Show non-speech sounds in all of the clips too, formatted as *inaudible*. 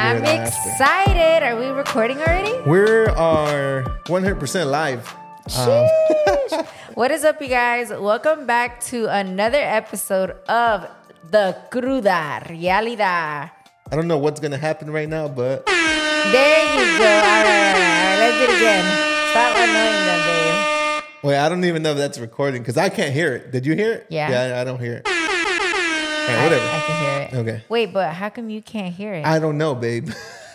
I'm it on after. excited. Are we recording already? We are 100% live. Um, *laughs* what is up, you guys? Welcome back to another episode of The Cruda Realidad. I don't know what's gonna happen right now, but There you go. All right, all right, all right. Let's do it again. Stop annoying them, babe. wait, I don't even know if that's recording because I can't hear it. Did you hear it? Yeah. Yeah, I don't hear it. Right, I. I can hear it. Okay. Wait, but how come you can't hear it? I don't know, babe.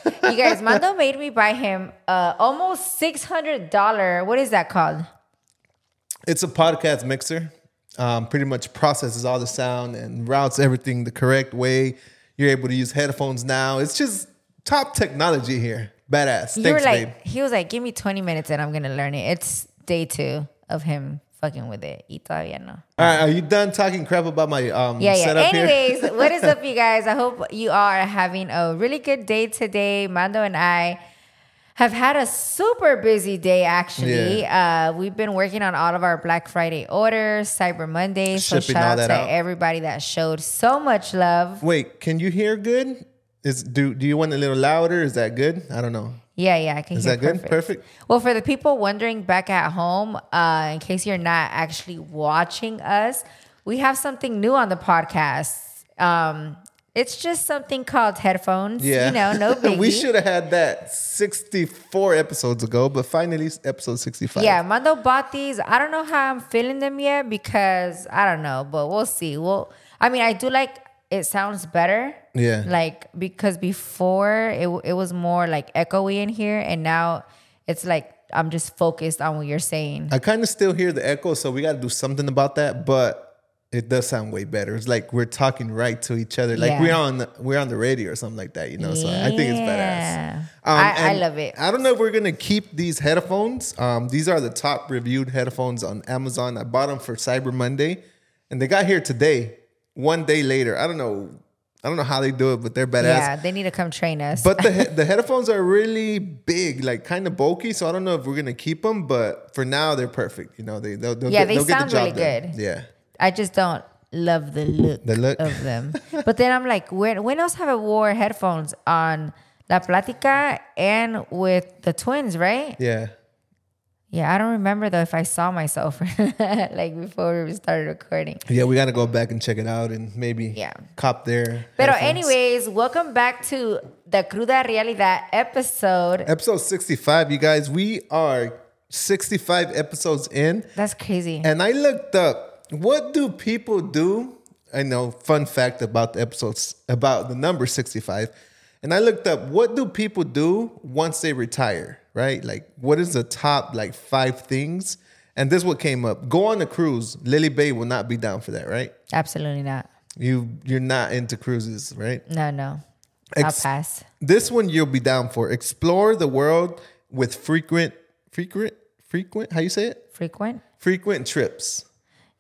you guys, Mando made me buy him uh almost six hundred dollar. What is that called? it's a podcast mixer. Um, pretty much processes all the sound and routes everything the correct way. You're able to use headphones now. It's just top technology here. Badass. you Thanks, were like, babe. he was like, give me 20 minutes and I'm gonna learn it. It's day two of him fucking with it. Y todavía no. All right, are you done talking crap about my um Yeah, yeah. setup here? Anyways, *laughs* what is up, you guys? I hope you are having a really good day today. Mando and I have had a super busy day, actually. Uh, we've been working on all of our Black Friday orders, Cyber Monday. So shout all out to out. everybody that showed so much love. Wait, can you hear good? Is do do you want a little louder? Is that good? I don't know. Yeah, yeah, I can Is hear that good? perfect. Perfect. Well, for the people wondering back at home, uh, in case you're not actually watching us, we have something new on the podcast. Um, it's just something called headphones. Yeah. You know, no *laughs* biggie. we should have had that 64 episodes ago, but finally episode 65. Yeah, Mando bought these. I don't know how I'm feeling them yet because I don't know, but we'll see. Well, I mean, I do like it sounds better. Yeah. Like because before it it was more like echoey in here, and now it's like I'm just focused on what you're saying. I kind of still hear the echo, so we got to do something about that, but it does sound way better. It's like we're talking right to each other. Like Yeah. we're on the, we're on the radio or something like that, you know. So I think it's Yeah. badass. Um, I- I love it. I don't know if we're gonna keep these headphones. Um, these are the top reviewed headphones on Amazon. I bought them for Cyber Monday, and they got here today. One day later, I don't know. I don't know how they do it, but they're badass. Yeah, they need to come train us. But the *laughs* the headphones are really big, like kind of bulky. So I don't know if we're gonna keep them, but for now they're perfect. You know, they they'll, they'll Yeah, get, they they'll sound get the really done. good. Yeah, I just don't love the look, The look. of them. *laughs* but then I'm like, when when else have I wore headphones on La Platica and with the twins, right? yeah. Yeah, I don't remember though if I saw myself *laughs* like before we started recording. Yeah, we got to go back and check it out and maybe Yeah. cop there. But anyways, welcome back to the Cruda Realidad episode. episode sixty-five, you guys. We are sixty-five episodes in, That's crazy. and I looked up what do people do. I know, fun fact about the episodes about the number sixty-five, and I looked up what do people do once they retire. Right, like what is the top like five things? And this what came up: go on a cruise. Lily Bae will not be down for that, right? Absolutely not. You you're not into cruises, right? No, no. I'll pass. This one you'll be down for. Explore the world with frequent, frequent, frequent. How you say it? Frequent? Frequent trips.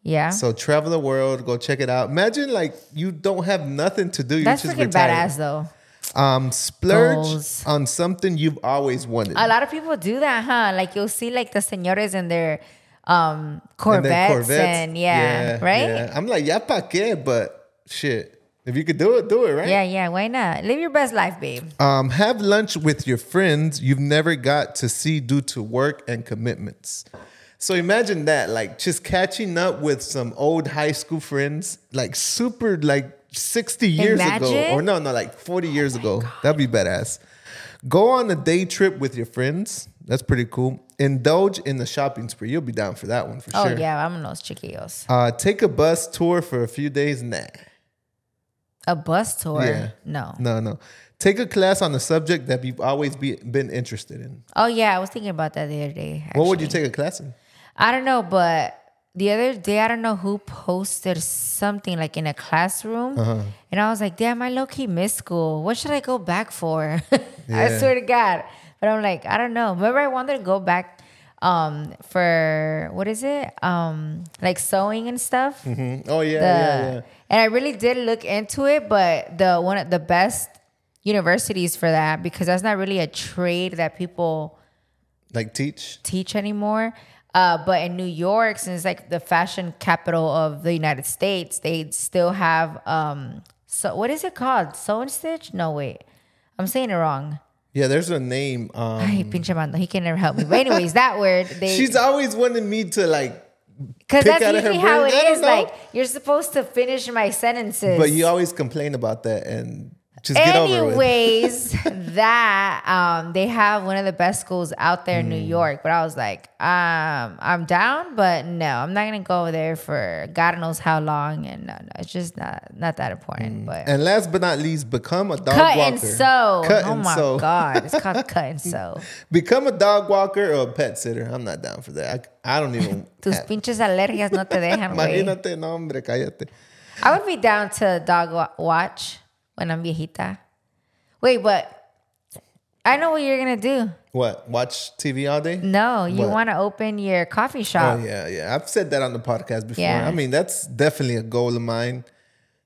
Yeah. So travel the world, go check it out. Imagine like you don't have nothing to do. You That's just freaking retired. badass though. Um, splurge Goals. on something you've always wanted. A lot of people do that, huh? Like you'll see like the senores in their um And then Corvettes and, yeah, right? yeah. I'm like, yeah, pa qué? But shit, if you could do it, do it, right? Yeah, yeah, why not? Live your best life, babe. Um, have lunch with your friends you've never got to see due to work and commitments. So imagine that, like just catching up with some old high school friends, like super, like 60 years ago. Or no, no, like 40 years ago. That'd be badass. Go on a day trip with your friends. That's pretty cool. Indulge in the shopping spree. You'll be down for that one for Oh sure. Oh yeah, vámonos, chiquillos. Uh, take a bus tour for a few days. Nah. A bus tour? Yeah. No. No, no. Take a class on a subject that you've always be, been interested in. Oh yeah, I was thinking about that the other day. What would you take a class in? I don't know, but the other day I don't know who posted something like in a classroom, Uh-huh. and I was like, "Damn, I low key miss school. What should I go back for?" *laughs* I swear to God. But I'm like, I don't know. Remember, I wanted to go back um for what is it um like sewing and stuff Mm-hmm. Oh yeah, the yeah, yeah. and I really did look into it, but the one of the best universities for that because that's not really a trade that people Like teach. teach anymore. Uh, but in New York, since it's like the fashion capital of the United States, they still have um. So what is it called? Sew and stitch? No wait. I'm saying it wrong. Yeah, there's a name. Um, Ay, pinche Mando. He can never help me. But anyways, that word they *laughs* she's always wanted me to like, because that's usually how brain. it is. know. Like you're supposed to finish my sentences. but you always complain about that and just get over it. Anyways, *laughs* that um, they have one of the best schools out there in New Mm. York. But I was like, um, I'm down, but no, I'm not gonna go over there for God knows how long. And no, no, it's just not not that important. But Mm. And last but not least, become a dog cut walker. and sew. Cut oh and my sew. god, it's called *laughs* cut and sew. Become a dog walker or a pet sitter. I'm not down for that. I, I don't even. *laughs* Tus pinches alergias no te dejan. Imagínate, no, hombre, cállate. I would be down to dog wa- watch when I'm viejita. Wait, but I know what you're gonna do. What? Watch TV all day? No, you What? want to open your coffee Oh shop. yeah, yeah. I've said that on the podcast before. Yeah. I mean, that's definitely a goal of mine.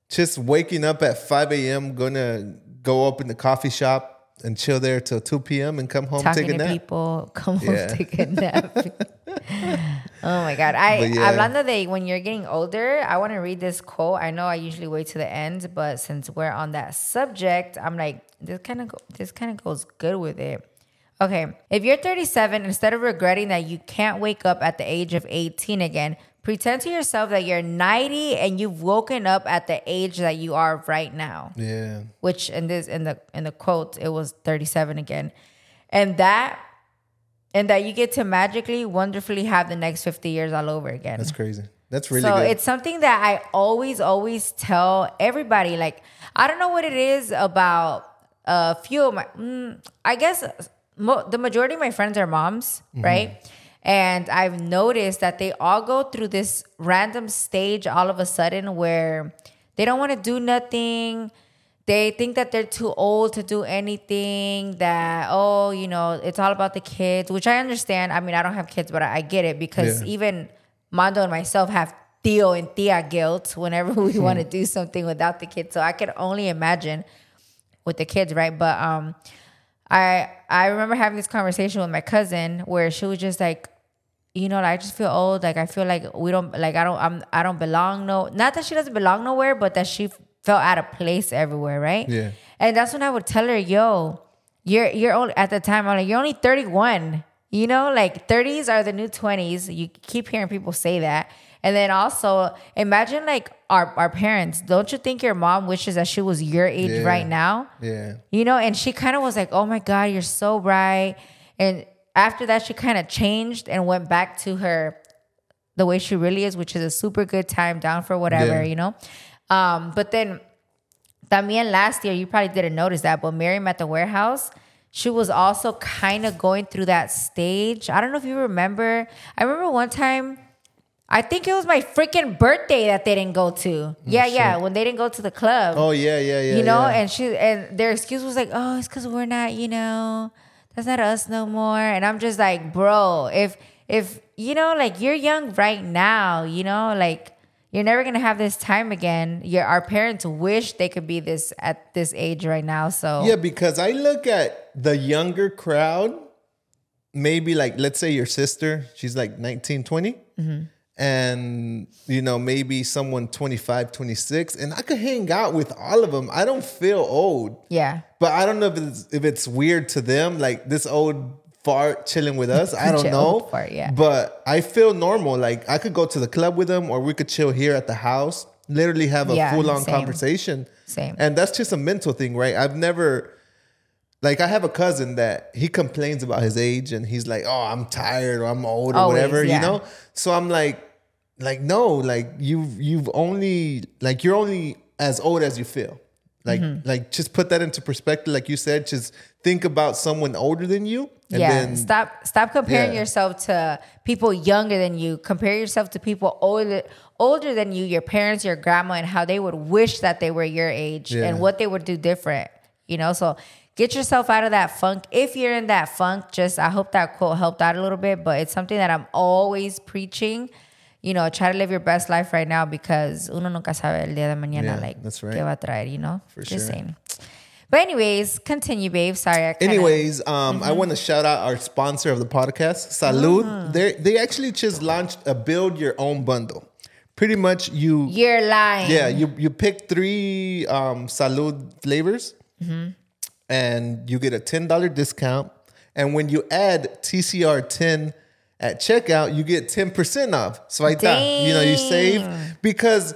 Just waking up at 5 a.m., gonna go open the coffee shop and chill there till 2 p.m. and come home talking take a to nap. people, come Yeah. home, take a nap. *laughs* oh my god! I yeah. hablando de when you're getting older, I want to read this quote. I know I usually wait to the end, but since we're on that subject, I'm like this kind of this kind of goes good with it. Okay, if you're 37, instead of regretting that you can't wake up at the age of 18 again, pretend to yourself that you're 90 and you've woken up at the age that you are right now Yeah, which in this in the in the quote it was 37 again and that and that you get to magically wonderfully have the next 50 years all over again that's crazy. That's really so good. it's something that i always always tell everybody like i don't know what it is about a few of my mm, i guess mo- the majority of my friends are moms Mm-hmm. right and i've noticed that they all go through this random stage all of a sudden where they don't want to do nothing they think that they're too old to do anything that oh you know it's all about the kids which i understand i mean i don't have kids but i, I get it because Yeah. even Mando and myself have Theo and Tia guilt whenever we want to *laughs* do something without the kids. So I could only imagine with the kids, right? But um, I I remember having this conversation with my cousin where she was just like, you know, like, I just feel old. Like I feel like we don't like I don't I'm I don't belong no. Not that she doesn't belong nowhere, but that she felt out of place everywhere, right? Yeah. And that's when I would tell her, yo, you're you're only at the time I'm like, you're only 31. You know, like 30s are the new 20s. You keep hearing people say that. And then also imagine like our, our parents. Don't you think your mom wishes that she was your age Yeah. right now? yeah, You know, and she kind of was like, "Oh my god, you're so bright." And after that, she kind of changed and went back to her the way she really is, which is a super good time down for whatever, Yeah. you know. Um, but then también last year, you probably didn't notice that, but Miriam at the warehouse, she was also kind of going through that stage. I don't know if you remember. I remember one time. I think it was my freaking birthday that they didn't go to. Yeah, yeah, when they didn't go to the club Oh yeah, yeah, yeah. you know yeah. and she and their excuse was like oh it's because we're not you know that's not us no more and i'm just like bro if if you know like you're young right now you know like you're never gonna have this time again your our parents wish they could be this at this age right now so Yeah, because I look at the younger crowd, maybe like, let's say your sister, she's like 19, 20. Mm-hmm. And, you know, maybe someone 25, 26. And I could hang out with all of them. I don't feel old. yeah But I don't know if it's, if it's weird to them, like this old fart chilling with us. I *laughs* don't know. fart, yeah. But I feel normal. Like I could go to the club with them or we could chill here at the house, literally have a Yeah, full on same. conversation. Same. And that's just a mental thing, right? I've never like I have a cousin that he complains about his age and he's like, "Oh, I'm tired or I'm old or Always, whatever," yeah. you know? So I'm like like no, like you've you've only like you're only as old as you feel. Like Mm-hmm. like just put that into perspective like you said, just think about someone older than you and yeah then stop stop comparing Yeah. yourself to people younger than you compare yourself to people older older than you your parents your grandma and how they would wish that they were your age Yeah. and what they would do different you know so get yourself out of that funk if you're in that funk just i hope that quote helped out a little bit but it's something that i'm always preaching you know try to live your best life right now because uno nunca sabe el día de mañana Yeah, like that's right. qué va a traer you know For just sure. saying but anyways continue babe sorry I kinda- Anyways, um, Mm-hmm. I want to shout out our sponsor of the podcast, Salud. Ah. They they actually just launched a build your own bundle. Pretty much, you you're lying yeah you you pick three um, Salud flavors, Mm-hmm. and you get a ten dollar discount. And when you add TCR ten at checkout, you get ten percent off. So I thought, you know, you save because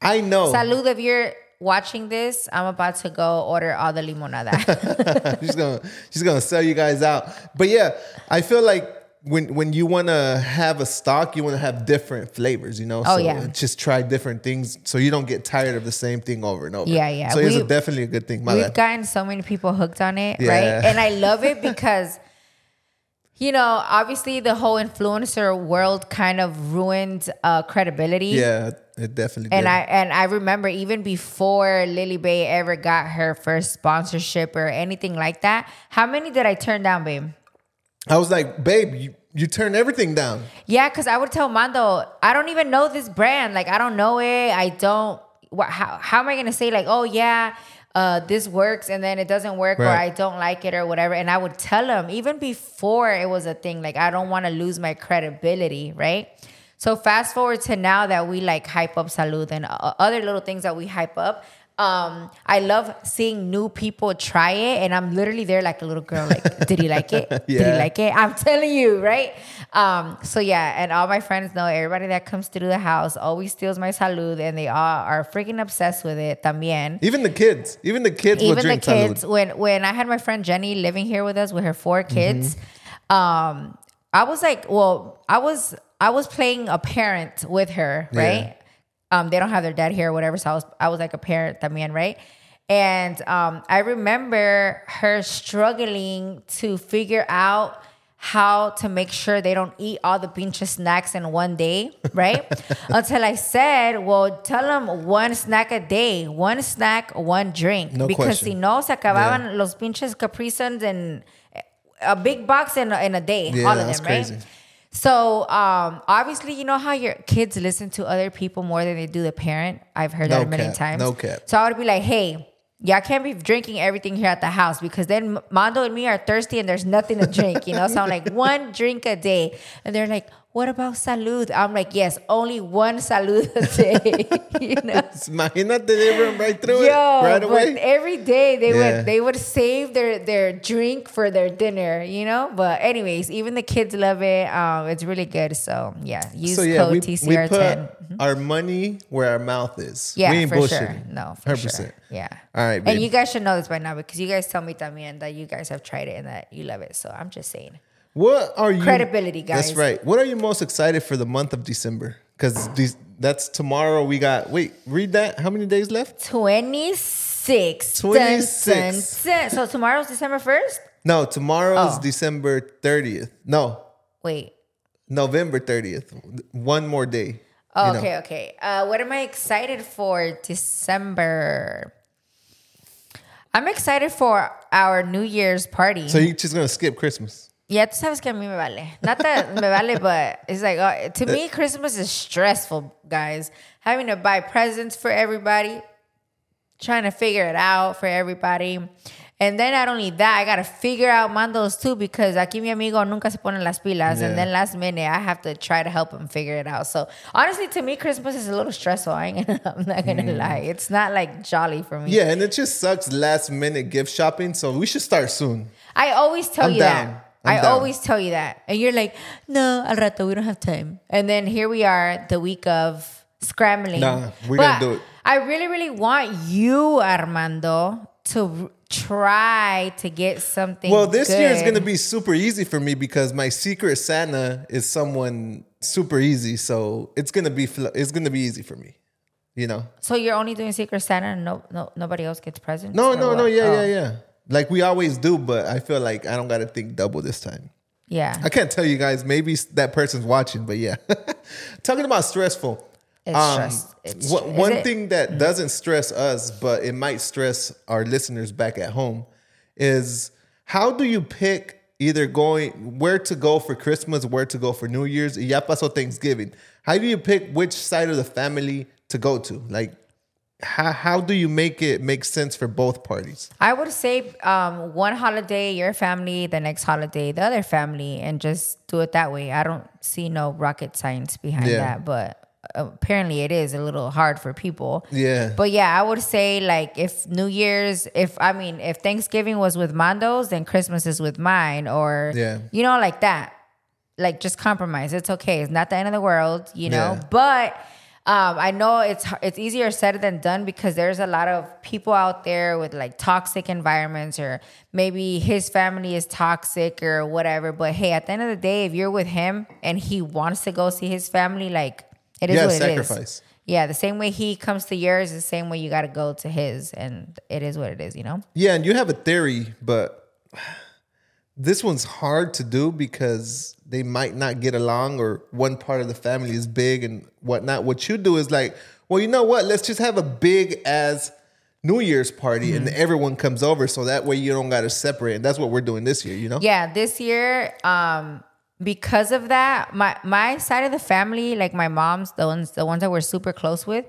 I know Salud, if you're watching this, I'm about to go order all the limonada. *laughs* she's gonna she's gonna sell you guys out. But yeah, I feel like when when you want to have a stock, you want to have different flavors. You know, Oh, so yeah. just try different things so you don't get tired of the same thing over and over. Yeah, yeah. So it's We- definitely a good thing. My We've bad. gotten so many people hooked on it, Yeah. right? And I love it *laughs* because, you know, obviously the whole influencer world kind of ruined uh, credibility. yeah, it definitely. And did. I and I remember even before Lily Bae ever got her first sponsorship or anything like that, how many did I turn down, babe? I was like, babe, you you turn everything down. Yeah, because I would tell Mando, I don't even know this brand. Like, I don't know it. I don't. What, how, how am I going to say, like, oh, yeah, uh, this works and then it doesn't work or I don't like it or whatever? And I would tell them even before it was a thing, like, I don't want to lose my credibility, right? So, fast forward to now that we like hype up Salud and uh, other little things that we hype up. Um, I love seeing new people try it, and I'm literally there like a little girl. Like, *laughs* did he like it? Did he like it? I'm *laughs* telling you, right? Um, so yeah, and all my friends know everybody that comes through the house always steals my salud, and they all are freaking obsessed with it. También. Even the kids, even the kids Even the kids. salud. When when I had my friend Jenny living here with us with her four kids, Mm-hmm. um, I was like, well, I was I was playing a parent with her, Yeah. Um, they don't have their dad here or whatever, so I was I was like a parent también, right? And um, I remember her struggling to figure out how to make sure they don't eat all the pinche snacks in one day, right? *laughs* Until I said, well, tell them one snack a day, one snack, one drink. No because question. si no, se acababan los pinches Capri Suns in a big box in a, in a day, Yeah, all of that's them, right? crazy. So um, obviously, you know how your kids listen to other people more than they do the parent. I've heard No that a million cap, times. no cap. So I would be like, hey, y'all can't be drinking everything here at the house because then Mando and me are thirsty and there's nothing to drink, you know? So I'm like, *laughs* one drink a day. And they're like, what about salud? I'm like, yes, only one salud a day, *laughs* you know? Imagínate, they run right through Yo, it right away. but every day they Yeah. would they would save their their drink for their dinner, you know. But anyways, even the kids love it. Um, it's really good. So yeah, use so yeah, code we, we TCR10. put our money where our mouth is. Yeah, we ain't for bullshitting. sure. No, for 100%. sure. Yeah. All right, And you guys should know this by now because you guys tell me también that you guys have tried it and that you love it. So I'm just saying. What are you? Credibility, guys? That's right. What are you most excited for the month of December? Because that's tomorrow. We got. Wait, read that. How many days left? 26. 26. Dun, dun, dun. So tomorrow's December 1st? No, tomorrow is Oh. December thirtieth. No, Wait. November thirtieth. One more day. Oh, you know. okay, okay. Uh, what am I excited for December? I'm excited for our New Year's party. So you're just gonna skip Christmas. Yeah, tú sabes que a mí me vale. Not that me vale, but it's like, uh, to me, Christmas is stressful, guys. Having to buy presents for everybody, trying to figure it out for everybody. And then not only that, I gotta figure out Mando's too because aquí mi amigo nunca se pone las pilas. Yeah. And then last minute, I have to try to help him figure it out. So honestly, to me, Christmas is a little stressful. I ain't gonna, *laughs* I'm not gonna lie. It's not like jolly for me. Mm. Yeah, and it just sucks last minute gift shopping. So we should start soon. I always tell I'm you down. that. I'm I down. always tell you that. And you're like, no, al rato, we don't have time. And then here we are, the week of scrambling. Nah, we're But gonna do it. I really, really want you, Armando, to try to get something. Well, this year is going to be super easy for me because my secret Santa is someone super easy. So it's going to be fl- it's going to be easy for me. You know? So you're only doing Secret Santa and no, no, nobody else gets presents? No, oh, no, what? no. Yeah, Oh, yeah, yeah. Like we always do, but I feel like I don't got to think double this time. Yeah. I can't tell you guys. Maybe that person's watching, but yeah. *laughs* Talking about stressful. It's um, stress. It's one thing that doesn't stress us, but it might stress our listeners back at home, is how do you pick either going where to go for Christmas, where to go for New Year's? Ya pasó Thanksgiving. How do you pick which side of the family to go to? Like, how how do you make it make sense for both parties? I would say um, one holiday, your family, the next holiday, the other family, and just do it that way. I don't see no rocket science behind Yeah. that, but apparently it is a little hard for people. Yeah. But yeah, I would say like if New Year's, if I mean if Thanksgiving was with Mando's, then Christmas is with mine, or Yeah. you know, like that. Like just compromise. It's okay. It's not the end of the world, you know. Yeah. But um, I know it's it's easier said than done because there's a lot of people out there with like toxic environments, or maybe his family is toxic or whatever. But hey, at the end of the day, if you're with him and he wants to go see his family, like it is Yeah, what it is. Yeah, the same way he comes to yours, the same way you got to go to his, and it is what it is, you know. Yeah, and you have a theory, but this one's hard to do because they might not get along or one part of the family is big and whatnot. What you do is like, well, you know what? Let's just have a big as New Year's party and Mm-hmm. everyone comes over so that way you don't got to separate. And that's what we're doing this year, you know? Yeah, this year, um, because of that, my my side of the family, like my mom's, the ones the ones that we're super close with.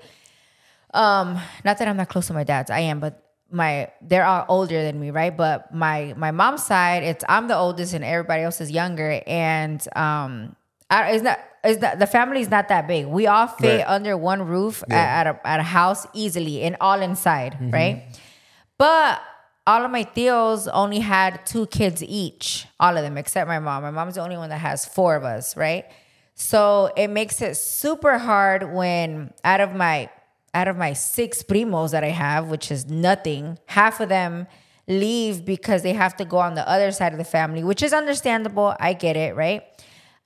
Um, not that I'm not close to my dad's, I am, but my they're all older than me, right? But my my mom's side, it's I'm the oldest and everybody else is younger, and um, I, it's not. It's not, the family's not that big. We all fit Right. under one roof Yeah. at, at a at a house easily and all inside, right? But all of my tios only had two kids each, all of them except my mom. My mom's the only one that has four of us, right? So it makes it super hard when out of my out of my six primos that I have, which is nothing, half of them leave because they have to go on the other side of the family, which is understandable. I get it, right?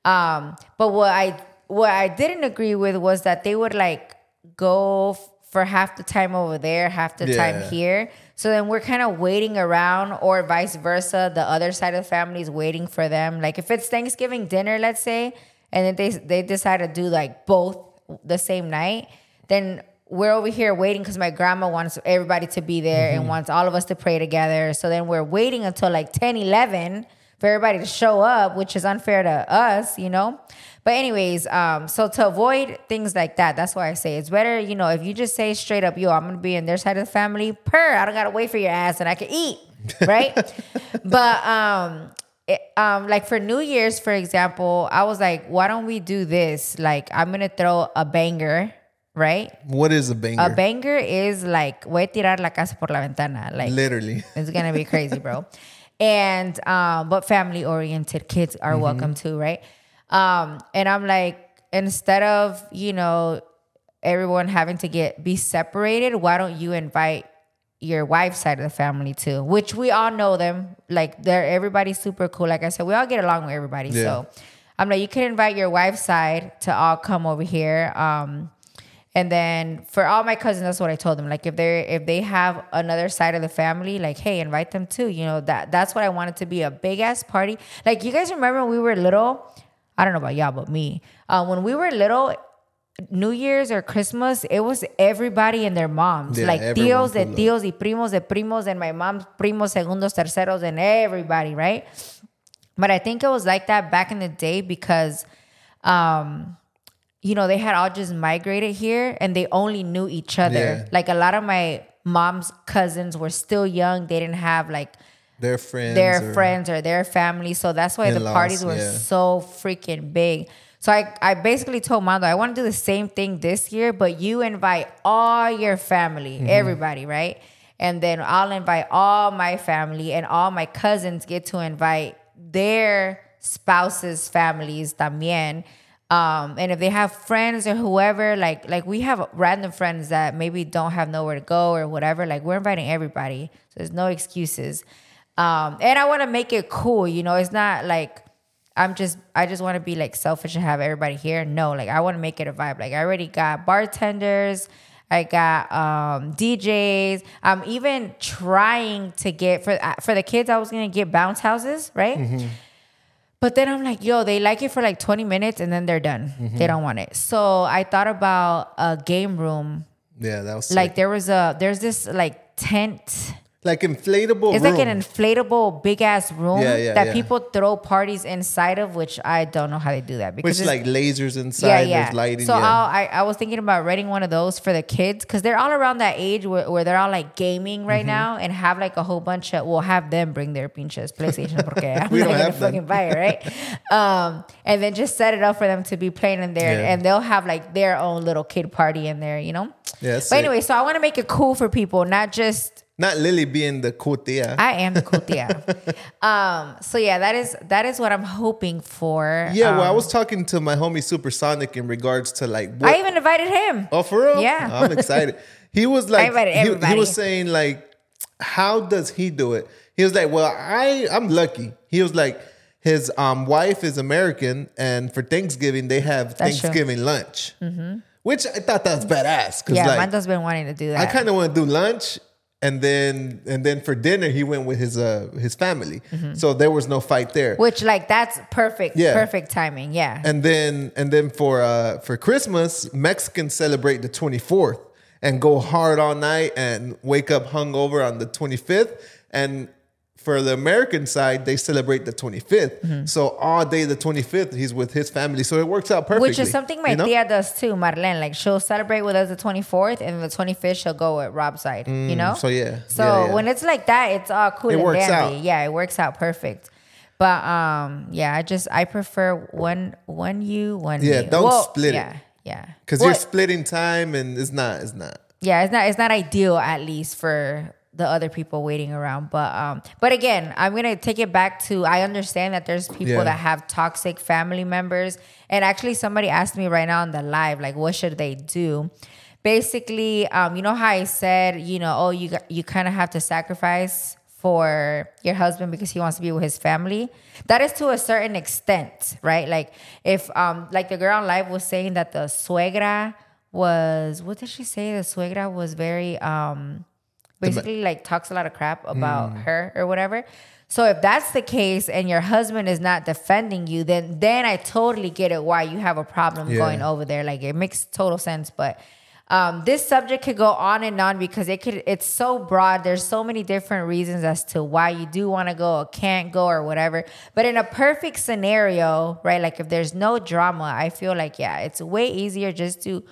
Um, but what I what I didn't agree with was that they would like go f- for half the time over there, half the Yeah. time here. So then we're kind of waiting around, or vice versa. The other side of the family is waiting for them. Like if it's Thanksgiving dinner, let's say, and then they they decide to do like both the same night, then we're over here waiting because my grandma wants everybody to be there and wants all of us to pray together. So then we're waiting until like 10, 11 for everybody to show up, which is unfair to us, you know? But anyways, um, so to avoid things like that, that's why I say it's better, you know, if you just say straight up, yo, I'm gonna be in their side of the family, per, I don't gotta wait for your ass and I can eat, *laughs* right? but um it, um, like for New Year's, for example, I was like, why don't we do this? Like, I'm gonna throw a banger, right? What is a banger? A banger is like, voy a tirar la casa por la ventana. Like, Literally. *laughs* it's gonna be crazy, bro. And um, but family oriented kids are Mm-hmm. welcome too, right? Um, and I'm like, instead of you know everyone having to get be separated, why don't you invite your wife's side of the family too? Which we all know them, like they're everybody's super cool. Like I said, we all get along with everybody. Yeah. So I'm like, you can invite your wife's side to all come over here. Um, and then for all my cousins, that's what I told them. Like if they're if they have another side of the family, like hey, invite them too. You know that that's what I wanted to be a big ass party. Like you guys remember when we were little? I don't know about y'all, but me. Uh, when we were little, New Year's or Christmas, it was everybody and their moms. Yeah, like tios de tios y primos de primos and my mom's primos, segundos, terceros, and everybody, right? But I think it was like that back in the day because um you know, they had all just migrated here and they only knew each other. Yeah. Like a lot of my mom's cousins were still young. They didn't have like Their friends. their or- friends or their family. So that's why the parties were yeah. so freaking big. So I, I basically told Mando, I want to do the same thing this year, but you invite all your family, Mm-hmm. everybody, right? And then I'll invite all my family and all my cousins get to invite their spouses' families también. Um, and if they have friends or whoever, like like we have random friends that maybe don't have nowhere to go or whatever, like we're inviting everybody. So there's no excuses. Um, and I want to make it cool, you know. It's not like I'm just I just want to be like selfish and have everybody here. No, like I want to make it a vibe. Like I already got bartenders, I got um, DJs. I'm even trying to get for uh, for the kids. I was gonna get bounce houses, right? But then I'm like, yo, they like it for like 20 minutes and then they're done. They mm-hmm. don't want it. So I thought about a game room. Yeah, that was Like there was a there's this like tent like inflatable. It's room. like an inflatable big ass room Yeah, yeah, that yeah. people throw parties inside of, which I don't know how they do that because Which it's- like lasers inside. There's lighting. So yeah. I I was thinking about renting one of those for the kids because they're all around that age where, where they're all like gaming right Mm-hmm. now and have like a whole bunch of. We'll have them bring their pinches PlayStation porque *laughs* I'm We not gonna fucking buy it, right? *laughs* um, and then just set it up for them to be playing in there, Yeah. and they'll have like their own little kid party in there, you know. Yeah, But anyway, so I want to make it cool for people, not just Not Lily being the cool tia. I am the cool tia. *laughs* um, so yeah, that is that is what I'm hoping for. yeah, well, I Um, was talking to my homie Supersonic in regards to like what. I even invited him. oh, for real? Yeah. I'm excited. *laughs* He was like, he, he was saying like, how does he do it? He was like, well, I I'm lucky. He was like, his um wife is American, and for Thanksgiving they have That's true. Mm-hmm. Thanksgiving lunch, which I thought that was badass. Yeah, like, Mando's been wanting to do that. I kind of want to do lunch, and then and then for dinner he went with his uh his family, so there was no fight there. Which like that's perfect, Yeah. perfect timing. Yeah. And then and then for uh for Christmas, Mexicans celebrate the 24th and go hard all night and wake up hungover on the 25th. And for the American side, they celebrate the 25th. Mm-hmm. So all day the 25th, he's with his family. So it works out perfectly. Which is something my you know? tia does too, Marlene. Like she'll celebrate with us the 24th and the 25th she'll go at Rob's side, you know? Mm, so yeah, So yeah, yeah. when it's like that, it's all cool It and works dandy. out. Yeah, it works out perfect. But um, yeah, I just I prefer one one you, one Yeah, me. don't split it. yeah, Yeah. Because Well, you're splitting time and it's not, it's not. yeah it's not it's not ideal at least for the other people waiting around. But um but again i'm gonna take it back to i understand that there's people Yeah. that have toxic family members. And actually somebody asked me right now on the live like what should they do? Basically um you know how i said you know oh you you kind of have to sacrifice for your husband because he wants to be with his family? That is to a certain extent right? Like if um like the girl on live was saying that the suegra was what did she say? The suegra was very um basically like talks a lot of crap about her or whatever. So if that's the case and your husband is not defending you then then i totally get it why you have a problem Yeah. going over there. Like it makes total sense but um, this subject could go on and on because it could it's so broad. There's so many different reasons as to why you do want to go or can't go or whatever. But in a perfect scenario right like if there's no drama i feel like yeah it's way easier just to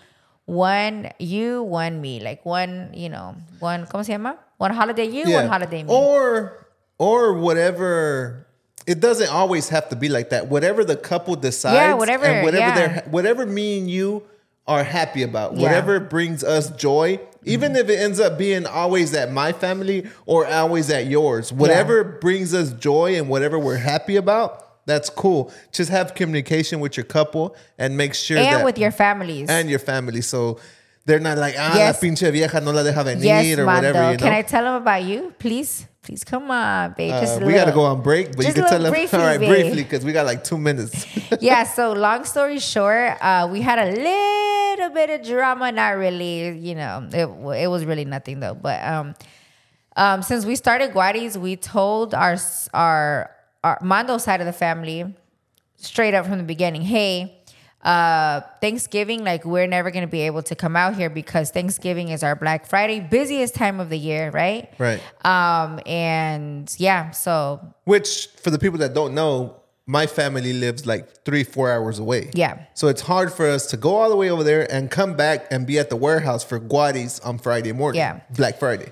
one you one me like one you know one ¿cómo se llama? one holiday you one holiday me Or or whatever. It doesn't always have to be like that. Whatever the couple decides, yeah, whatever, and whatever yeah. they're whatever me and you are happy about, Yeah. whatever brings us joy, even mm-hmm. if it ends up being always at my family or always at yours, whatever brings us joy and whatever we're happy about, that's cool. Just have communication with your couple and make sure and that with your families and your family, so they're not like ah Yes. la pinche vieja no la deja venir yes or Mando. whatever. You know? can i tell them about you please please come on babe just Uh, we got to go on break, but you can tell them *laughs* briefly, all right babe. briefly because we got like two minutes. *laughs* *laughs* yeah, so long story short, uh, we had a little bit of drama. Not really, you know, it, it was really nothing though. But um, um, since we started Guariz, we told our our our Mando side of the family straight up from the beginning, hey. Uh, Thanksgiving, like we're never gonna be able to come out here because Thanksgiving is our Black Friday, busiest time of the year, right? right. Um, and yeah, so Which for the people that don't know, my family lives like three, four hours away. Yeah. So it's hard for us to go all the way over there and come back and be at the warehouse for Guariz on Friday morning. Yeah. Black Friday.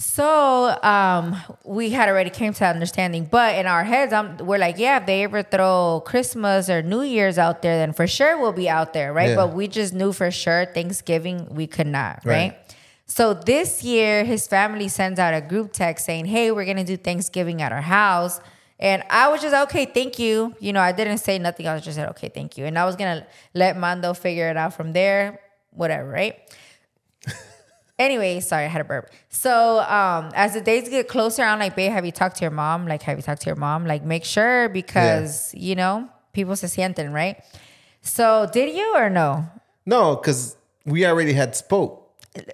So um, we had already came to that understanding, but in our heads, I'm, we're like, yeah, if they ever throw Christmas or New Year's out there, then for sure we'll be out there, right? Yeah. But we just knew for sure Thanksgiving we could not, Right. right? So this year, his family sends out a group text saying, "Hey, we're gonna do Thanksgiving at our house." And I was just okay, thank you. You know, I didn't say nothing. I was just said, okay, thank you. And I was gonna let Mando figure it out from there, whatever, right? *laughs* Anyway, sorry, I had a burp. So, um, as the days get closer, I'm like, babe, have you talked to your mom? Like, have you talked to your mom? Like, make sure because you know people se sienten, right? So, did you or no? No, because we already had spoke.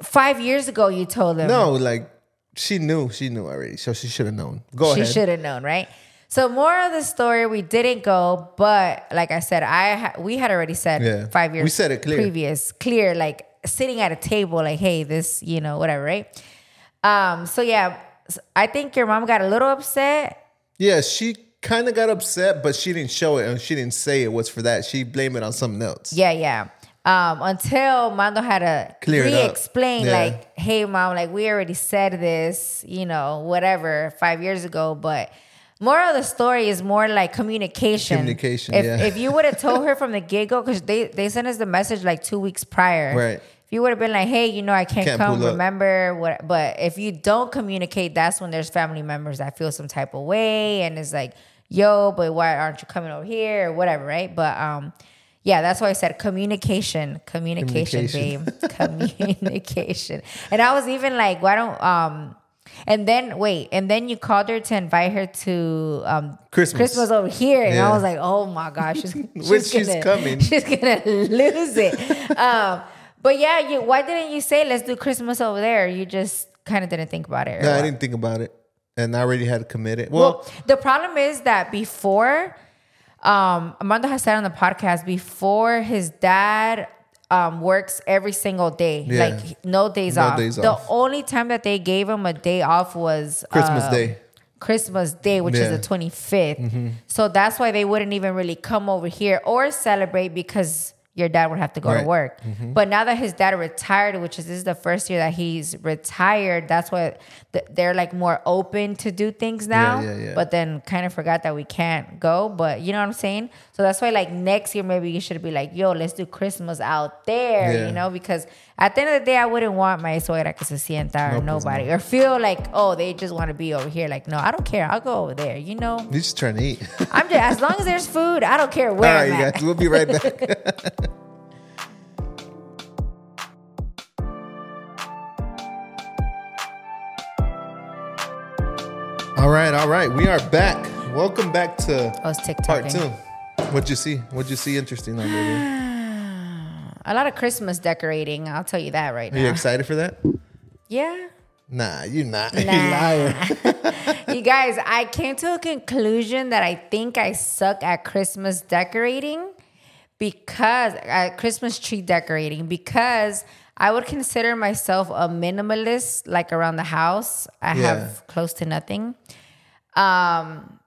Five years ago, you told them. No, like she knew, she knew already, so she should have known. Go she ahead. She should have known, right? So, more of the story, we didn't go, but like I said, I ha- we had already said Yeah. five years. We said it clear. Previous, clear, like sitting at a table, like, hey, this, you know, whatever, right? Um. So yeah, I think your mom got a little upset. Yeah, she kind of got upset, but she didn't show it and she didn't say it was for that. She blamed it on something else. Yeah, yeah. Um, until Mando had to Clear re-explain, Yeah. like, "Hey, mom, like we already said this, you know, whatever, five years ago." But more of the story is more like communication. Communication, If yeah. if you would have told her from the *laughs* get go, because they they sent us the message like two weeks prior, Right. If you would have been like, "Hey, you know, I can't, Can't come," remember what? But if you don't communicate, that's when there's family members that feel some type of way, and it's like, "Yo, but why aren't you coming over here?" or whatever, right? But um. Yeah, that's why I said communication, communication, Communication. babe, *laughs* communication. And I was even like, why don't um, and then wait, and then you called her to invite her to um Christmas. Christmas over here, and Yeah. I was like, oh my gosh, she's, *laughs* she's, gonna, coming. *laughs* she's gonna lose it. um, but yeah, you why didn't you say let's do Christmas over there? You just kind of didn't think about it. No, I didn't think about it. And I already had committed. Well, Well, the problem is that before, um, Amanda has said on the podcast, before his dad um, works every single day, Yeah. like no days No off. days the off. only time that they gave him a day off was Christmas um, Day. Christmas Day, which Yeah. Mm-hmm. is the 25th. So that's why they wouldn't even really come over here or celebrate because your dad would have to go Right. to work. Mm-hmm. But now that his dad retired, which is this is the first year that he's retired, that's why they're like more open to do things now. yeah, yeah. But then kind of forgot that we can't go. But you know what I'm saying? So that's why like next year maybe you should be like, yo, let's do Christmas out there, Yeah. you know? Because at the end of the day, I wouldn't want my suegra que se sienta or No, nobody or feel like, oh, they just want to be over here. Like, no, I don't care. I'll go over there. You know, you're just trying to eat. *laughs* I'm just as long as there's food, I don't care where right, I'm you guys. We'll be right back. *laughs* all right, all right. We are back. Welcome back to oh, I was part two. What'd you see? What'd you see interesting on there? *sighs* A lot of Christmas decorating. I'll tell you that right now. Are you excited for that? Yeah. Nah, you're not. *laughs* You Nah. liar. *laughs* *laughs* you guys, I came to a conclusion that I think I suck at Christmas decorating because at Christmas tree decorating because I would consider myself a minimalist like around the house. I Yeah. have close to nothing. Um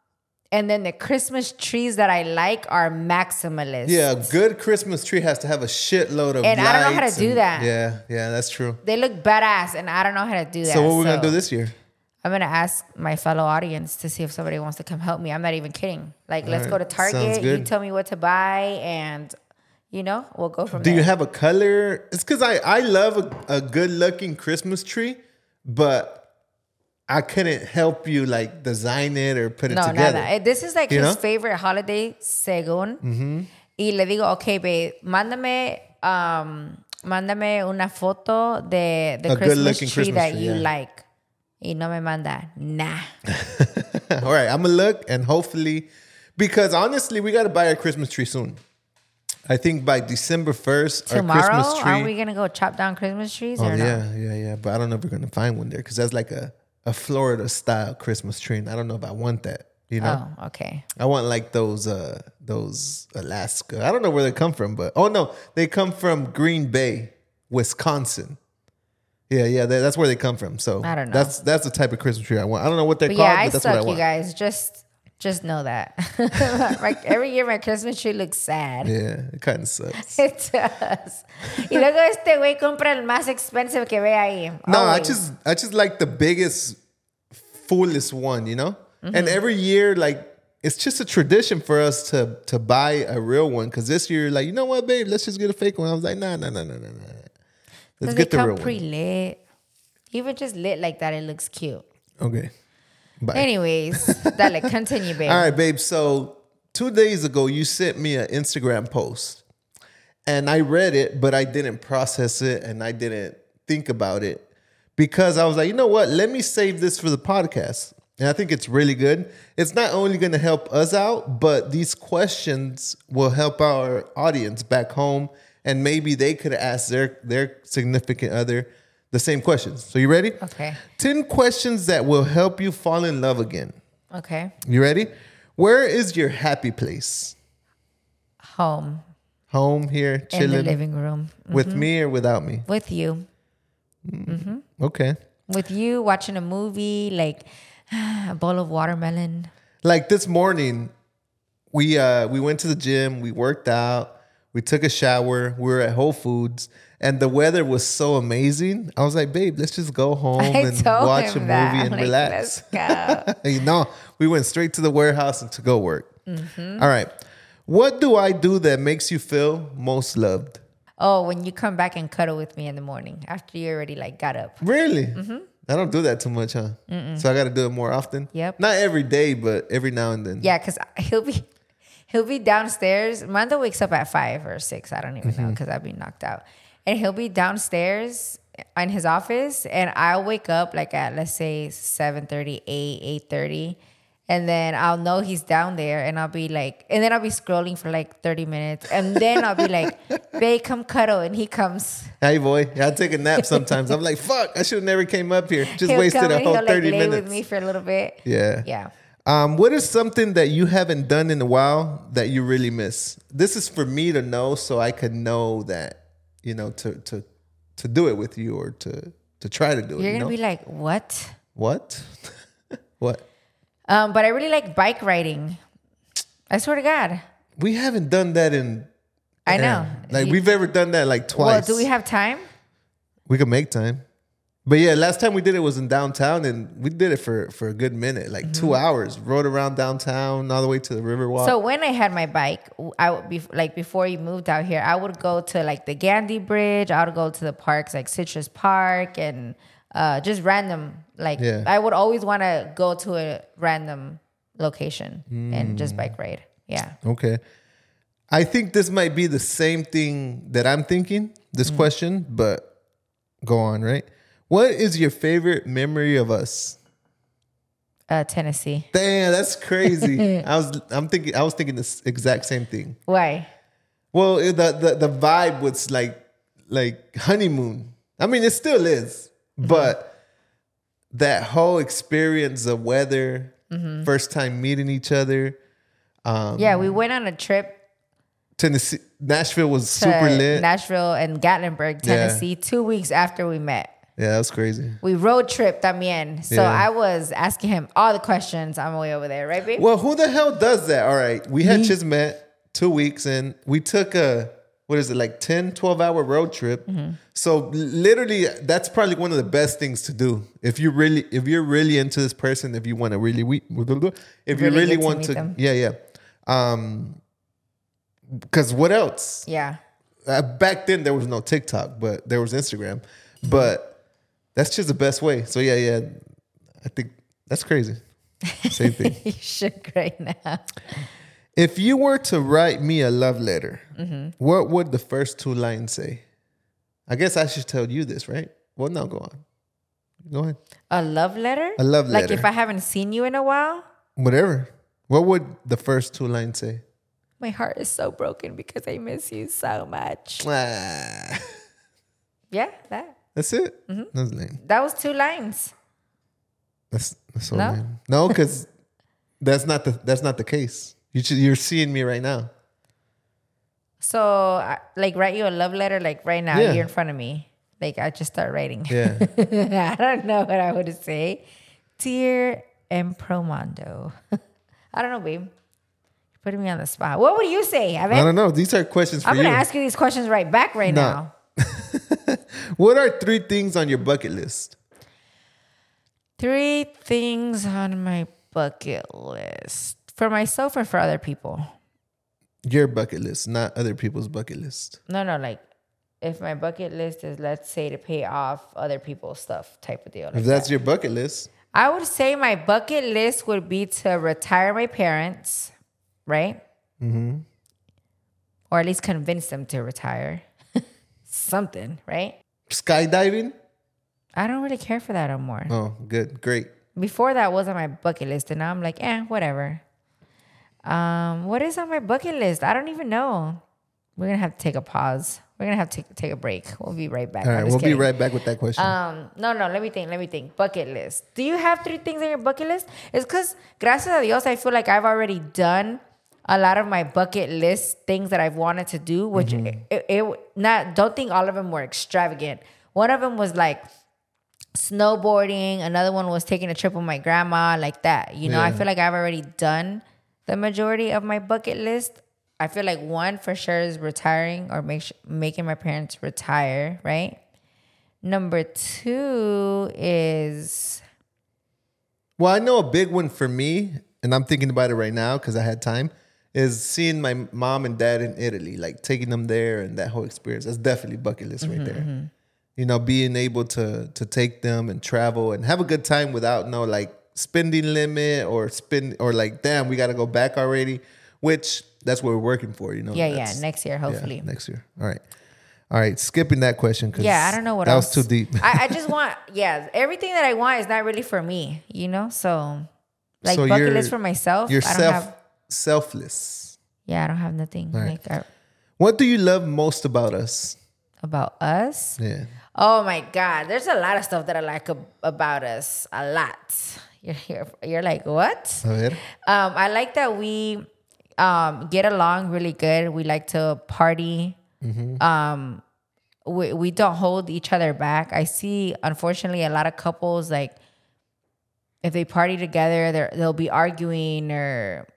and then the Christmas trees that I like are maximalist. Yeah, a good Christmas tree has to have a shitload of And I don't know how to do and- that. Yeah, yeah, that's true. They look badass and I don't know how to do that. So what we're gonna do this year? I'm gonna ask my fellow audience to see if somebody wants to come help me. I'm not even kidding. Like, let's go to Target. You tell me what to buy, and you know, we'll go from there. Do there. you have a color? It's because I I love a, a good looking Christmas tree, but I couldn't help you like design it or put it no, together. nada. Eh, This is like You his know? Mm-hmm. favorite holiday, según. Y le digo, okay, babe, mándame, um, mándame una foto de the A Christmas tree Christmas that tree, you yeah. like. Y no me manda, nah. *laughs* All right, I'm gonna look and hopefully, because honestly, we gotta buy our Christmas tree soon. I think by December first, our Tomorrow, Christmas tree. are we gonna go chop down Christmas trees oh or no? yeah, yeah, yeah. But I don't know if we're gonna find one there because that's like a a Florida style Christmas tree, and I don't know if I want that. You know, Oh, okay. I want like those uh those Alaska. I don't know where they come from, but oh no, they come from Green Bay, Wisconsin. Yeah, yeah, that, that's where they come from. So I don't know. That's that's the type of Christmas tree I want. I don't know what they're But called, yeah, I but that's what I suck, you guys. Just just know that. *laughs* like every year my Christmas tree looks sad. Yeah, it kind of sucks. *laughs* It does. Y luego este güey compra el más expensive que ve ahí. No, I just I just like the biggest, fullest one, you know. Mm-hmm. And every year, like it's just a tradition for us to to buy a real one. Because this year, like you know what, babe, let's just get a fake one. I was like, nah, nah, nah, nah, nah, nah. Let's get the real pre lit? Even just lit like that, it looks cute. Okay. Bye. Anyways, *laughs* dale, continue, babe. All right, babe. So two days ago, you sent me an Instagram post, and I read it, but I didn't process it, and I didn't think about it because I was like, you know what? Let me save this for the podcast. And I think it's really good. It's not only going to help us out, but these questions will help our audience back home, and maybe they could ask their their significant other the same questions. So you ready? Okay. 10 questions that will help you fall in love again. Okay. You ready? Where is your happy place? Home Home here, in the chilling living room with me or without me? with you. Mm-hmm. Okay. With you watching a movie, like *sighs* a bowl of watermelon. Like this morning, we uh we went to the gym, we worked out, we took a shower, we were at Whole Foods, and the weather was so amazing. I was like, babe, let's just go home I and watch a movie that. and like, relax. Let's *laughs* go. you know, we went straight to the warehouse and to go work. Mm-hmm. All right. What do I do that makes you feel most loved? oh, when you come back and cuddle with me in the morning after you already like got up. Really? Mm-hmm. I don't do that too much, huh? So I got to do it more often. Yep. Not every day, but every now and then. Yeah, because *laughs* he'll be he'll be downstairs. Mando wakes up at five or six. I don't even know mm-hmm. because I've been knocked out. And he'll be downstairs in his office, and I'll wake up like at let's say 7 8 30 and then I'll know he's down there, and I'll be like, and then I'll be scrolling for like thirty minutes, and then I'll be like, *laughs* "Babe, come cuddle," and he comes. Hey, boy. I take a nap sometimes. I'm like, fuck, I should have never came up here. Just he'll wasted a whole he'll 30 like lay minutes. with me for a little bit. Yeah. Yeah. Um, what is something that you haven't done in a while that you really miss? This is for me to know so I can know that, you know, to to to do it with you or to to try to do it. You're gonna know? be like, "What?" what? *laughs* what? Um, but I really like bike riding. I swear to God. We haven't done that in I know. Like You- we've ever done that like twice. Well, do we have time? we could make time. But yeah, last time we did it was in downtown and we did it for for a good minute, like Mm-hmm. two hours. Rode around downtown all the way to the Riverwalk. So when I had my bike, I would be like before you moved out here, I would go to like the Gandy Bridge. I would go to the parks like Citrus Park and uh, just random. Like Yeah. I would always want to go to a random location and just Mm. bike ride. Yeah. Okay. I think this might be the same thing that I'm thinking, this Mm. question, but go on, right? What is your favorite memory of us? Uh, Tennessee. Damn, that's crazy. *laughs* I was I'm thinking I was thinking this exact same thing. Why? Well, the the, the vibe was like like honeymoon. I mean, it still is, Mm-hmm. but that whole experience of weather, Mm-hmm. first time meeting each other, um, Yeah, we went on a trip Tennessee, Nashville was super lit. Nashville and Gatlinburg, Tennessee, two weeks after we met. Yeah, that was crazy. We road trip también. So Yeah. I was asking him all the questions on my way over there, right, babe? Well, who the hell does that? All right. We had just met two weeks and we took a, what is it, like 10, 12 hour road trip. Mm-hmm. So literally, that's probably one of the best things to do. If you really, if you're really into this person, if you want to really, we- if you Really really get to want to, yeah, yeah. Um, because what else? yeah. Uh, back then there was no TikTok, but there was Instagram. But that's just the best way. So yeah, yeah. I think that's crazy. Same thing. *laughs* You shook right now. If you were to write me a love letter, Mm-hmm. what would the first two lines say? I guess I should tell you this, right? Well, no, go on. Go ahead. A love letter? A love letter. Like if I haven't seen you in a while, Whatever. What would the first two lines say? my heart is so broken because I miss you so much. Ah, *laughs* Yeah, that. That's it. Mm-hmm. That's lame. That was two lines. That's that's so No? lame. No, because *laughs* that's not the that's not the case. You you're seeing me right now. So, like, write you a love letter, like right now, Yeah. you're in front of me. Like, I just start writing. Yeah. *laughs* I don't know what I would say. Dear Empromondo. *laughs* I don't know, babe. You're putting me on the spot. What would you say? I Evan? don't know. These are questions for I'm you. going to ask you these questions right back right No. now. *laughs* what are three things on your bucket list? Three things on my bucket list for myself or for other people. Your bucket list, not other people's bucket list. No, no, like if my bucket list is, let's say, to pay off other people's stuff type of deal. If that's that. your bucket list, I would say my bucket list would be to retire my parents, right? Mm-hmm. Or at least convince them to retire. Something, right? skydiving. I don't really care for that anymore. Oh, good, great. Before that was on my bucket list, and now I'm like, eh, whatever. Um, what is on my bucket list? I don't even know. We're gonna have to take a pause. We're gonna have to take, take a break. We'll be right back. All right, we'll kidding. be right back with that question. Um, no, no, let me think, let me think. Bucket list. Do you have three things on your bucket list? It's because, gracias a Dios, I feel like I've already done a lot of my bucket list things that I've wanted to do, which mm-hmm. it, it, not, don't think all of them were extravagant. One of them was like snowboarding. Another one was taking a trip with my grandma, like that. You know, I feel like I've already done the majority of my bucket list. I feel like one for sure is retiring or make, making my parents retire, right? Number two is Well, I know a big one for me, and I'm thinking about it right now because I had time, is seeing my mom and dad in Italy, like taking them there and that whole experience. That's definitely bucket list right mm-hmm, there. Mm-hmm. You know, being able to to take them and travel and have a good time without no like spending limit or spend or like, damn, we got to go back already. Which that's what we're working for. You know. yeah, yeah, next year yeah, hopefully. next year. All right. All right, skipping that question because Yeah, I don't know what that else. was too deep. I, I *laughs* just want, yeah, everything that I want is not really for me, you know. So, like So bucket list for myself. You're I don't have. Selfless. Yeah, I don't have nothing like I, What do you love most about us? about us. Yeah. Oh my God, there's a lot of stuff that I like ab- about us. A lot. You're you're, you're like what? A ver. Um, I like that we um, get along really good. We like to party. Um, we we don't hold each other back. I see, unfortunately, a lot of couples like if they party together, they'll be arguing or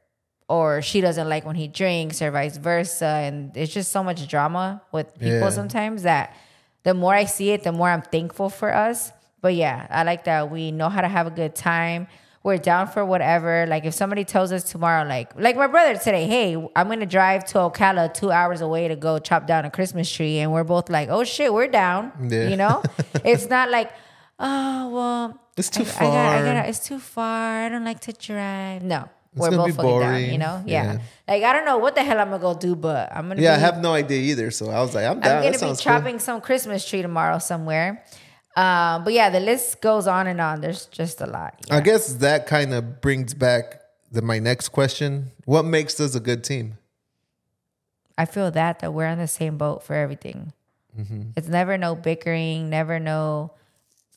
or she doesn't like when he drinks or vice versa, and it's just so much drama with people Yeah. sometimes that the more I see it, the more I'm thankful for us. But yeah, I like that we know how to have a good time. We're down for whatever. Like if somebody tells us tomorrow, like like my brother today, hey, I'm gonna drive to Ocala two hours away to go chop down a Christmas tree, and we're both like, oh shit, we're down. Yeah. You know, *laughs* it's not like, oh well, It's too I, I gotta, I far. gotta, it's too far. I don't like to drive. No, we're gonna both be fucking down. boring. You know, yeah. Yeah. Like I don't know what the hell I'm gonna go do, but I'm gonna. Yeah, I have no idea either. So I was like, I'm down. I'm gonna be sounds cool. chopping some Christmas tree tomorrow somewhere. Um, but yeah, the list goes on and on. There's just a lot. Yeah. I guess that kind of brings back the my next question. What makes us a good team? I feel that that we're on the same boat for everything. Mm-hmm. It's never no bickering, never no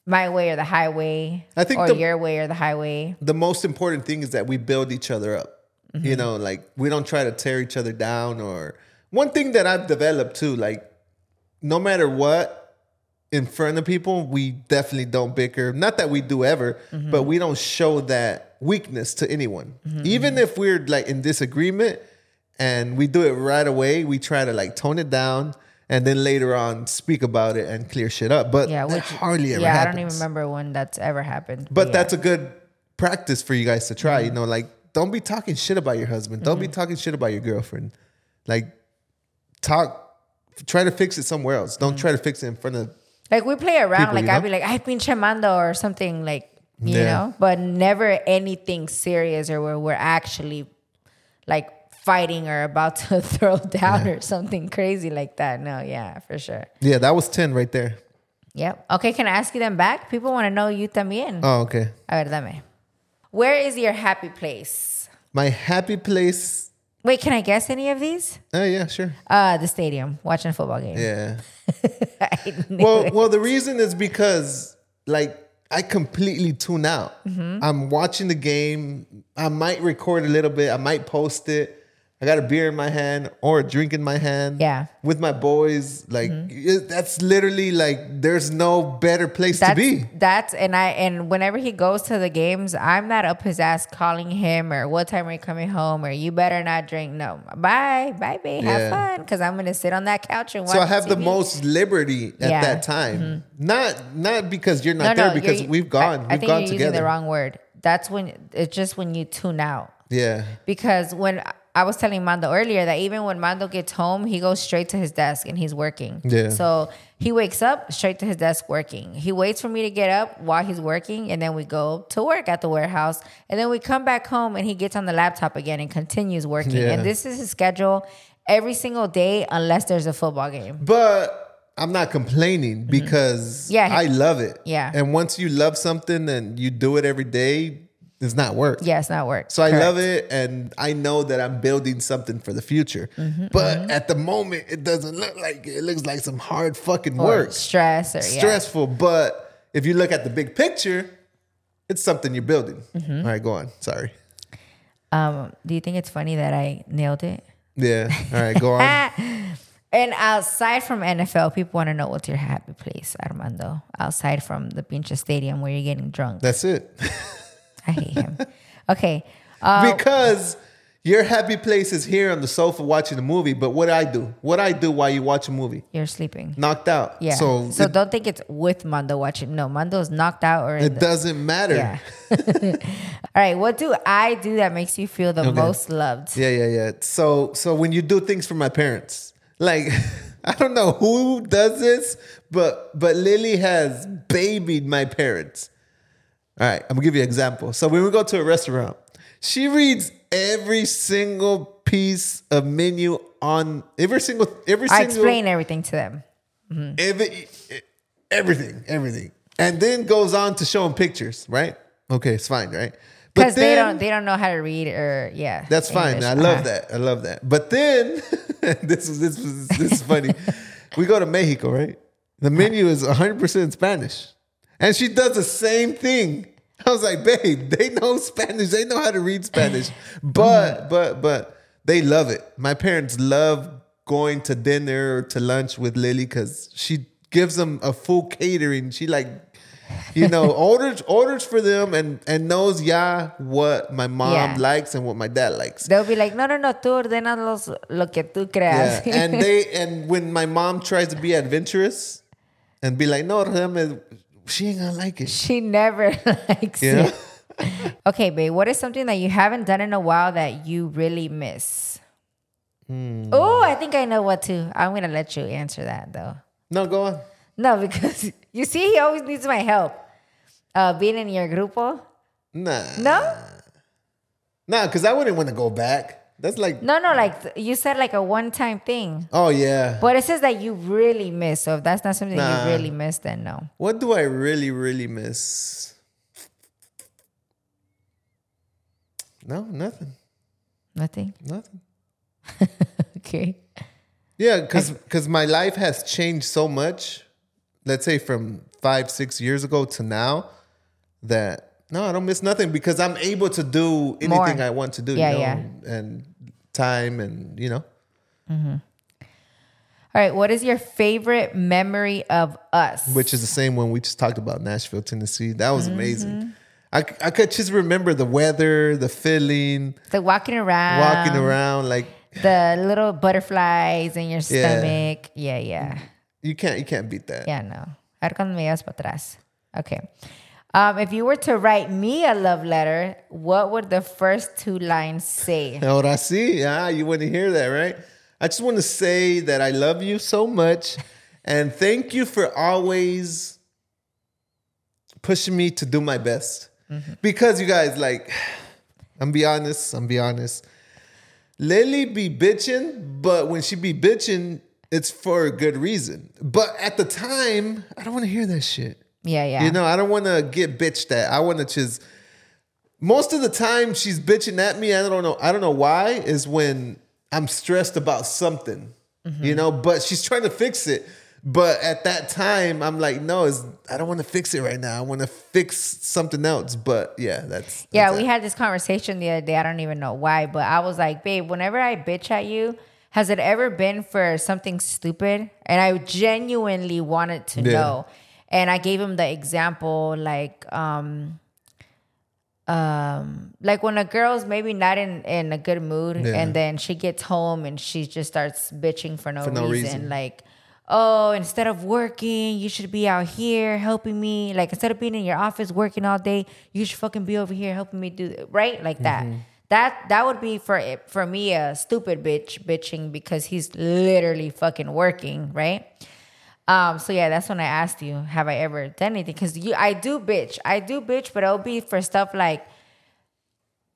my way or the highway, I think or the- your way or the highway. The most important thing is that we build each other up. Mm-hmm. You know, like we don't try to tear each other down or one thing that I've developed too, like no matter what in front of people, we definitely don't bicker. Not that we do ever, Mm-hmm. but we don't show that weakness to anyone. Even if we're like in disagreement and we do it right away, we try to like tone it down and then later on speak about it and clear shit up. But Yeah, which hardly ever yeah, happens. I don't even remember when that's ever happened. But yeah. that's a good practice for you guys to try. You Mm-hmm. know, like don't be talking shit about your husband. Don't be talking shit about your girlfriend. Like talk, try to fix it somewhere else. Mm-hmm. Don't try to fix it in front of. Like we play around, People, like you I'd be like, "Ay, pinche Mando" or something like you Yeah. know, but never anything serious or where we're actually like fighting or about to *laughs* throw down or something crazy like that. No, yeah, for sure. Yeah, that was ten right there. Yep. Okay, can I ask you them back? People want to know you también. Oh, okay. A ver, dame. Where is your happy place? My happy place. Wait, can I guess any of these? Oh yeah, sure. Uh, the stadium, watching a football game. Yeah. *laughs* Well, it. well, the reason is because like I completely tune out. Mm-hmm. I'm watching the game. I might record a little bit. I might post it. I got a beer in my hand or a drink in my hand. Yeah. Mm-hmm. With my boys, like it- that's literally like there's no better place that's, to be. That's and I and whenever he goes to the games, I'm not up his ass calling him or what time are you coming home or you better not drink. No, bye, bye, babe, have fun because I'm gonna sit on that couch and watch. So I have the most liberty at Yeah. Mm-hmm. that time. Not not because you're not no, there because you're- we've gone. I, I we've think gone you're together. using the wrong word. That's when it's just when you tune out. Yeah. Because when I was telling Mando earlier that even when Mando gets home, he goes straight to his desk and he's working. Yeah. So he wakes up straight to his desk working. He waits for me to get up while he's working, and then we go to work at the warehouse. And then we come back home and he gets on the laptop again and continues working. Yeah. And this is his schedule every single day unless there's a football game. But I'm not complaining because Mm-hmm. Yeah. I love it. Yeah. And once you love something and you do it every day, it's not work. Yeah, it's not work. So I love it and I know that I'm building something for the future. Mm-hmm, but at the moment it doesn't look like it. It looks like some hard fucking Or work. stress or yeah. Stressful. But if you look at the big picture, it's something you're building. Mm-hmm. All right, go on. Sorry. Um, do you think it's funny that I nailed it? Yeah. All right, go on. *laughs* And outside from NFL, people want to know what's your happy place, Armando. Outside from the pinche stadium where you're getting drunk. That's it. *laughs* I hate him. Okay. Uh, because your happy place is here on the sofa watching a movie. But what I do? What I do while you watch a movie? you're sleeping. Knocked out. Yeah. So, So, it, don't think it's with Mando watching. No, Mando's knocked out or it the, doesn't matter. Yeah. *laughs* All right. What do I do that makes you feel the most loved? Yeah, yeah, yeah. So so when you do things for my parents, like *laughs* I don't know who does this, but but Lily has babied my parents. All right, I'm gonna give you an example. So when we go to a restaurant, she reads every single piece of menu on every single every I single I explain everything to them. every, everything, everything, and then goes on to show them pictures. Right? Okay, it's fine, right? Because they don't they don't know how to read or yeah. That's fine. English. I love Uh-huh. that. I love that. But then *laughs* this is this is this is funny. *laughs* we go to Mexico, right? The menu is 100% Spanish. And she does the same thing. I was like, babe, they know Spanish. They know how to read Spanish. *laughs* But but but they love it. My parents love going to dinner or to lunch with Lily because she gives them a full catering. She like you know, *laughs* orders orders for them and and knows yeah what my mom Yeah. likes and what my dad likes. They'll be like, no, no, no, tú ordenas los, lo que tú creas. Yeah, and *laughs* they and when my mom tries to be adventurous and be like, no, she ain't gonna like it. she never *laughs* likes You know? it. *laughs* Okay, babe, what is something that you haven't done in a while that you really miss? Oh, I think I know what to. I'm to let you answer that though. No, go on. No, *laughs* because you see, he always needs my help. Uh, being in your grupo. Nah, No? nah, because I wouldn't want to go back. That's like, No, no, like you said, like a one time thing. oh yeah. But it says that you really miss. So if that's not something Nah. you really miss, then no. What do I really, really miss? No, nothing, Nothing. nothing. *laughs* Okay. Yeah, because because my life has changed so much. Let's say from five, six years ago to now, that no, I don't miss nothing because I'm able to do anything More. I want to do. Yeah, you know, yeah. And time and you know, All right. What is your favorite memory of us? which is the same one we just talked about, Nashville, Tennessee. That was Mm-hmm. amazing. I, I could just remember the weather, the feeling, the walking around, walking around. Like the little butterflies in your Yeah. stomach. Yeah, yeah, you can't you can't beat that. yeah. No. A ver cuando me llevas para atrás. Okay. Um, if you were to write me a love letter, what would the first two lines say? *laughs* Ahora sí, ah, you want to hear that, right? I just want to say that I love you so much and thank you for always pushing me to do my best. Because you guys, like, *sighs* I'm be honest, I'm be honest. Lily be bitching, but when she be bitching, it's for a good reason. But at the time, I don't want to hear that shit. Yeah, yeah. You know, I don't want to get bitched at. I want to just. Most of the time, she's bitching at me. I don't know. I don't know why. Is when I'm stressed about something, you mm-hmm. know. But she's trying to fix it. But at that time, I'm like, no, it's, I don't want to fix it right now. I want to fix something else. But yeah, that's Yeah, that's we it. had this conversation the other day. I don't even know why, but I was like, babe, whenever I bitch at you, has it ever been for something stupid? And I genuinely wanted to Yeah. know. And I gave him the example, like, um, um, like when a girl's maybe not in, in a good mood Yeah. and then she gets home and she just starts bitching for no, For no reason. reason. Like, oh, instead of working, you should be out here helping me. Like instead of being in your office working all day, you should fucking be over here helping me do right, like that. Mm-hmm. That that would be for for me a stupid bitch bitching because he's literally fucking working, right? Um, so yeah, that's when I asked you, have I ever done anything? Because you, I do bitch, I do bitch, but it'll be for stuff like,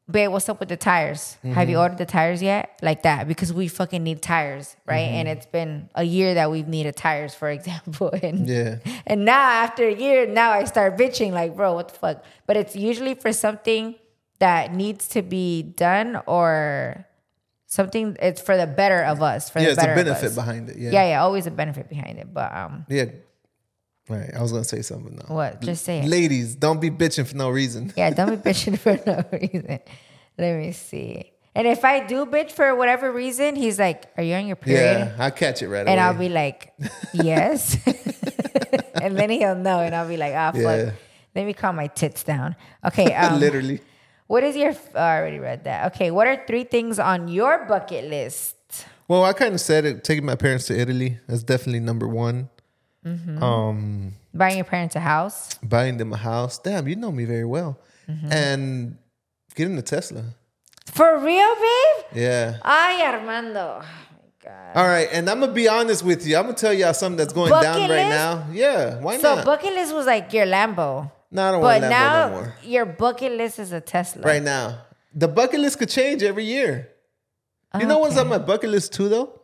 babe, what's up with the tires? Have Mm-hmm. you ordered the tires yet? Like that, because we fucking need tires, right? Mm-hmm. And it's been a year that we've needed tires, for *laughs* example. And Yeah. and now after a year, now I start bitching, like, bro, what the fuck? But it's usually for something that needs to be done or something. It's for the better of us. For yeah, the it's a benefit us. behind it. Yeah. Yeah, yeah, always a benefit behind it. But um, Yeah. Right. I was gonna say something now. what? Just say it. Ladies, don't be bitching for no reason. Yeah, don't be *laughs* bitching for no reason. Let me see. And if I do bitch for whatever reason, he's like, "Are you on your period?" Yeah, I'll catch it right and away. I'll be like, *laughs* "Yes," *laughs* and then he'll know, and I'll be like, "Ah, fuck." Yeah. Let me calm my tits down. Okay. Um, Literally. What is your? Oh, I already read that. Okay. What are three things on your bucket list? Well, I kind of said it. Taking my parents to Italy. That's definitely number one. Mm-hmm. Um, Buying your parents a house. buying them a house. Damn, you know me very well. Mm-hmm. And getting a Tesla. For real, babe? Yeah. Ay, Armando. Oh my God. All right, and I'm gonna be honest with you. I'm gonna tell y'all something that's going Bucket down right now. Yeah, why So not? So bucket list was like your Lambo. No, I don't But want now no more. your bucket list is a Tesla. Right now, the bucket list could change every year. You know what's on my bucket list too, though,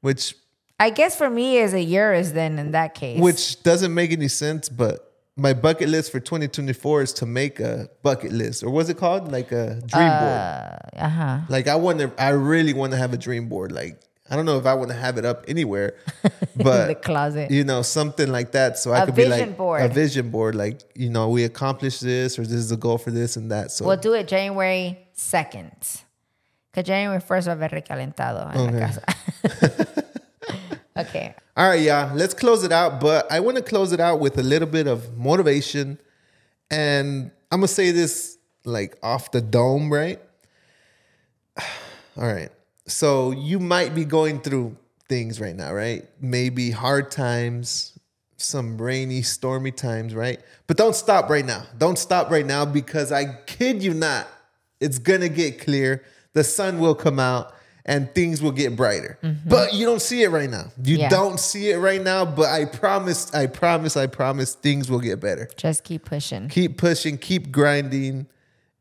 which I guess for me is a Urus then in that case. which doesn't make any sense, but my bucket list for 2024 is to make a bucket list, or what's it called? Like a dream board. uh huh. Like I want to, I really want to have a dream board. Like I don't know if I want to have it up anywhere, *laughs* but in the closet. you know, something like that. So I A could be like board. a vision board. Like you know, we accomplished this, or this is a goal for this and that. So We'll do it January 2nd. Because January 1st va a haber recalentado en la casa. *laughs* *laughs* okay. all right, yeah, let's close it out. But I want to close it out with a little bit of motivation, and I'm gonna say this like off the dome, right? *sighs* All right. So you might be going through things right now, right? Maybe hard times, some rainy, stormy times, right? But don't stop right now. Don't stop right now because I kid you not, it's gonna get clear. The sun will come out and things will get brighter. But you don't see it right now. You Yeah. don't see it right now, but I promise, I promise, I promise things will get better. Just keep pushing. Keep pushing, keep grinding,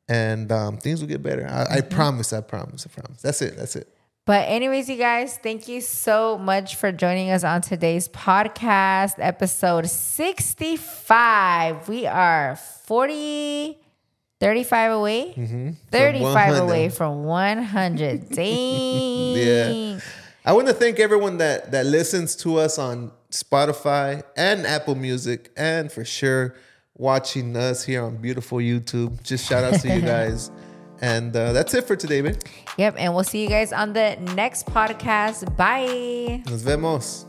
and um, things will get better. I, I promise, I promise, I promise. That's it. That's it. But, anyways, you guys, thank you so much for joining us on today's podcast, episode 65. We are 40, 35 away, mm-hmm. 35 100. away from 100. *laughs* Dang. Yeah. I want to thank everyone that that listens to us on Spotify and Apple Music, and for sure watching us here on beautiful YouTube. Just shout out to you *laughs* guys. And uh, that's it for today, man. Yep. And we'll see you guys on the next podcast. Bye. Nos vemos.